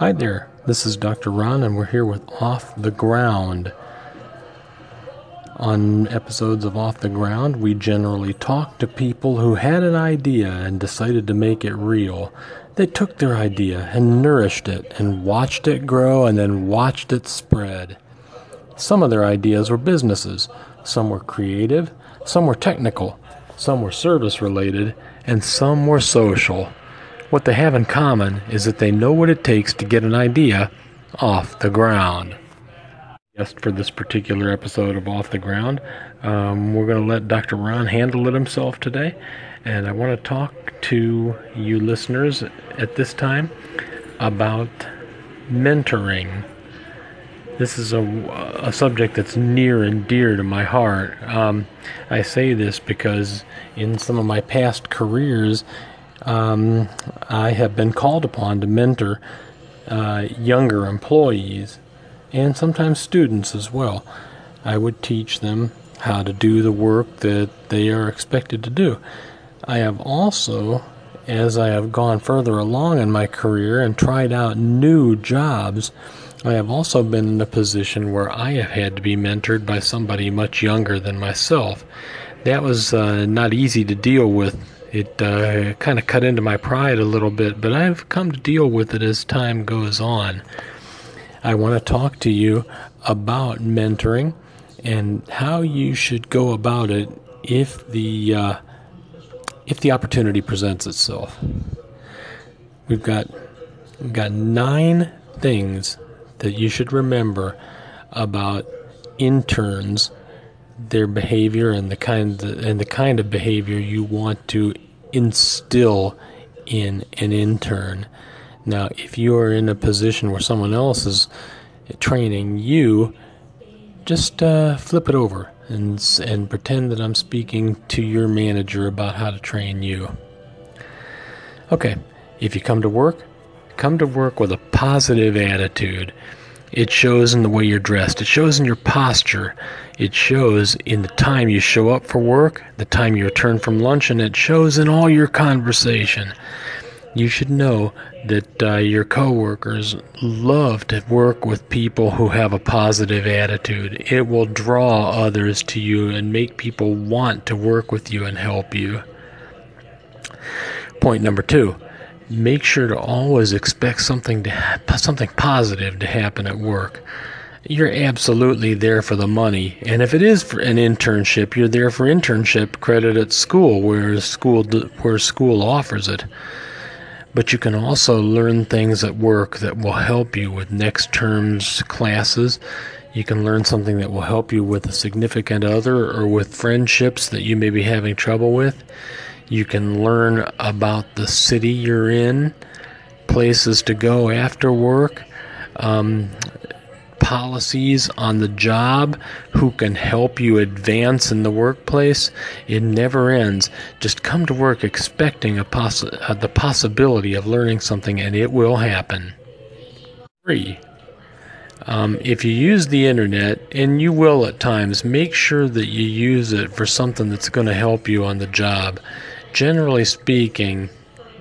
Hi there, this is Dr. Ron, and we're here with Off the Ground. On episodes of Off the Ground, we generally talk to people who had an idea and decided to make it real. They took their idea and nourished it and watched it grow and then watched it spread. Some of their ideas were businesses, some were creative, some were technical, some were service related, and some were social. What they have in common is that they know what it takes to get an idea off the ground. Guest for this particular episode of Off the Ground, um, we're going to let Dr. Ron handle it himself today. And I want to talk to you listeners at this time about mentoring. This is a, a subject that's near and dear to my heart. Um, I say this because in some of my past careers, um, I have been called upon to mentor uh, younger employees and sometimes students as well. I would teach them how to do the work that they are expected to do. I have also, as I have gone further along in my career and tried out new jobs, I have also been in a position where I have had to be mentored by somebody much younger than myself. That was uh, not easy to deal with it uh, kind of cut into my pride a little bit, but I've come to deal with it as time goes on. I want to talk to you about mentoring and how you should go about it if the uh, if the opportunity presents itself. We've got we've got nine things that you should remember about interns their behavior and the kind of, and the kind of behavior you want to instill in an intern. Now, if you are in a position where someone else is training you, just uh, flip it over and and pretend that I'm speaking to your manager about how to train you. Okay, if you come to work, come to work with a positive attitude. It shows in the way you're dressed. It shows in your posture. It shows in the time you show up for work, the time you return from lunch, and it shows in all your conversation. You should know that uh, your coworkers love to work with people who have a positive attitude. It will draw others to you and make people want to work with you and help you. Point number two make sure to always expect something to something positive to happen at work. You're absolutely there for the money, and if it is for an internship, you're there for internship credit at school, where school where school offers it. But you can also learn things at work that will help you with next term's classes. You can learn something that will help you with a significant other or with friendships that you may be having trouble with. You can learn about the city you're in, places to go after work, um, policies on the job, who can help you advance in the workplace. It never ends. Just come to work expecting uh, the possibility of learning something, and it will happen. Three. Um, if you use the internet, and you will at times, make sure that you use it for something that's going to help you on the job generally speaking,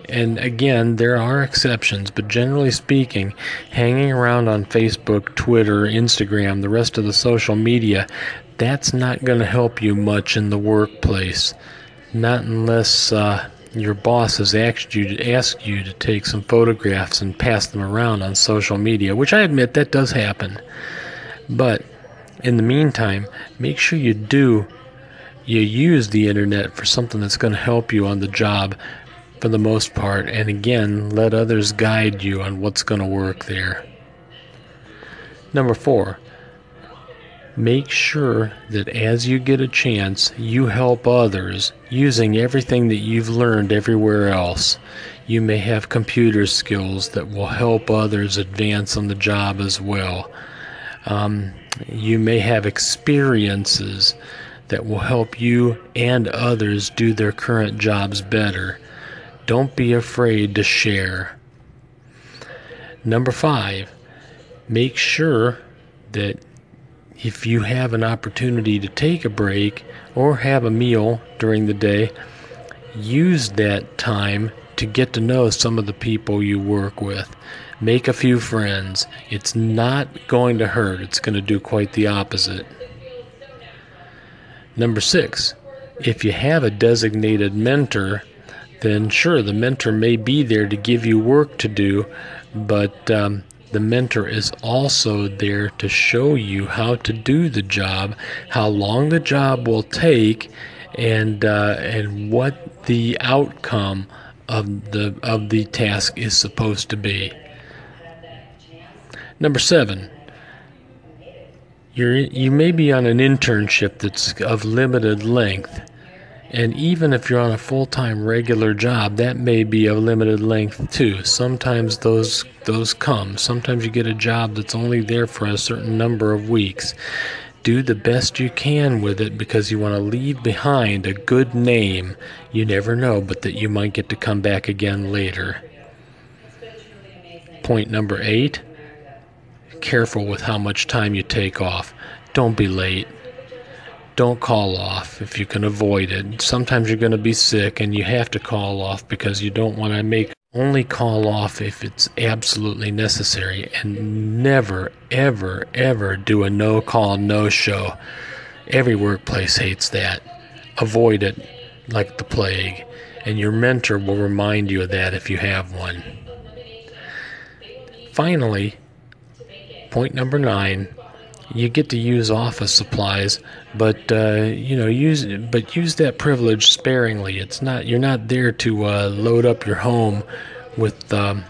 and again, there are exceptions, but generally speaking, hanging around on Facebook, Twitter, Instagram, the rest of the social media, that's not going to help you much in the workplace. Not unless uh, your boss has asked you to ask you to take some photographs and pass them around on social media, which I admit that does happen. But in the meantime, make sure you do you use the internet for something that's going to help you on the job for the most part, and again, let others guide you on what's going to work there. Number four, make sure that as you get a chance, you help others using everything that you've learned everywhere else. You may have computer skills that will help others advance on the job as well. Um, you may have experiences that will help you and others do their current jobs better. Don't be afraid to share. Number five, make sure that if you have an opportunity to take a break or have a meal during the day, use that time to get to know some of the people you work with. Make a few friends. It's not going to hurt, it's going to do quite the opposite. Number six, if you have a designated mentor, then sure, the mentor may be there to give you work to do, but um, the mentor is also there to show you how to do the job, how long the job will take, and uh, and what the outcome of the of the task is supposed to be. Number seven, you're you may be on an internship that's of limited length. And even if you're on a full-time regular job, that may be of limited length too. Sometimes those those come. Sometimes you get a job that's only there for a certain number of weeks. Do the best you can with it because you want to leave behind a good name. You never know, but that you might get to come back again later. Point number 8. Careful with how much time you take off. Don't be late don't call off if you can avoid it. Sometimes you're going to be sick and you have to call off because you don't want to make only call off if it's absolutely necessary and never ever ever do a no call no show. Every workplace hates that. Avoid it like the plague and your mentor will remind you of that if you have one. Finally, point number 9 you get to use office supplies, but uh, you know use but use that privilege sparingly. It's not you're not there to uh, load up your home with um,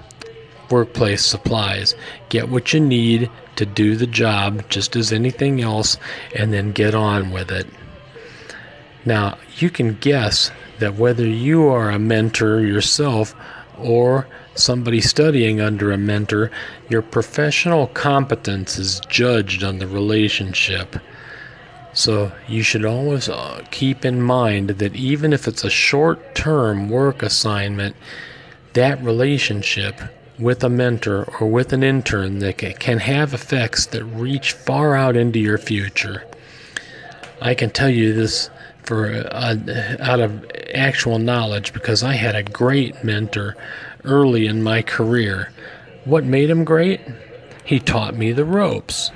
workplace supplies. Get what you need to do the job, just as anything else, and then get on with it. Now you can guess that whether you are a mentor yourself or somebody studying under a mentor, your professional competence is judged on the relationship. So you should always uh, keep in mind that even if it's a short term work assignment, that relationship with a mentor or with an intern that can have effects that reach far out into your future. I can tell you this for uh, out of actual knowledge because I had a great mentor early in my career. What made him great? He taught me the ropes.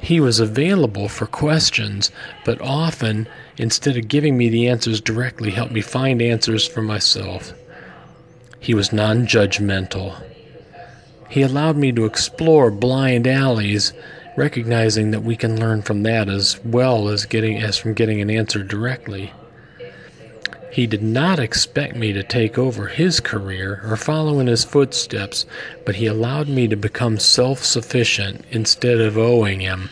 He was available for questions, but often, instead of giving me the answers directly, helped me find answers for myself. He was non judgmental. He allowed me to explore blind alleys, recognizing that we can learn from that as well as getting as from getting an answer directly. He did not expect me to take over his career or follow in his footsteps, but he allowed me to become self sufficient instead of owing him.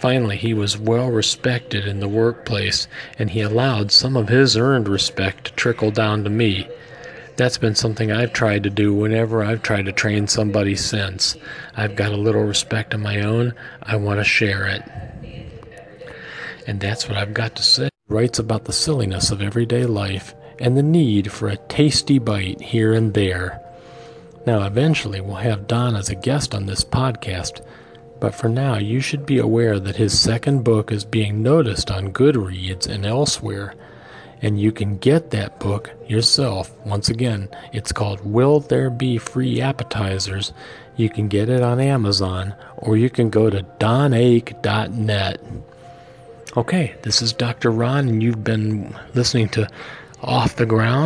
Finally, he was well respected in the workplace, and he allowed some of his earned respect to trickle down to me. That's been something I've tried to do whenever I've tried to train somebody since. I've got a little respect of my own, I want to share it. And that's what I've got to say writes about the silliness of everyday life and the need for a tasty bite here and there. Now, eventually, we'll have Don as a guest on this podcast, but for now, you should be aware that his second book is being noticed on Goodreads and elsewhere, and you can get that book yourself. Once again, it's called Will There Be Free Appetizers? You can get it on Amazon, or you can go to donake.net. Okay, this is Dr. Ron, and you've been listening to Off the Ground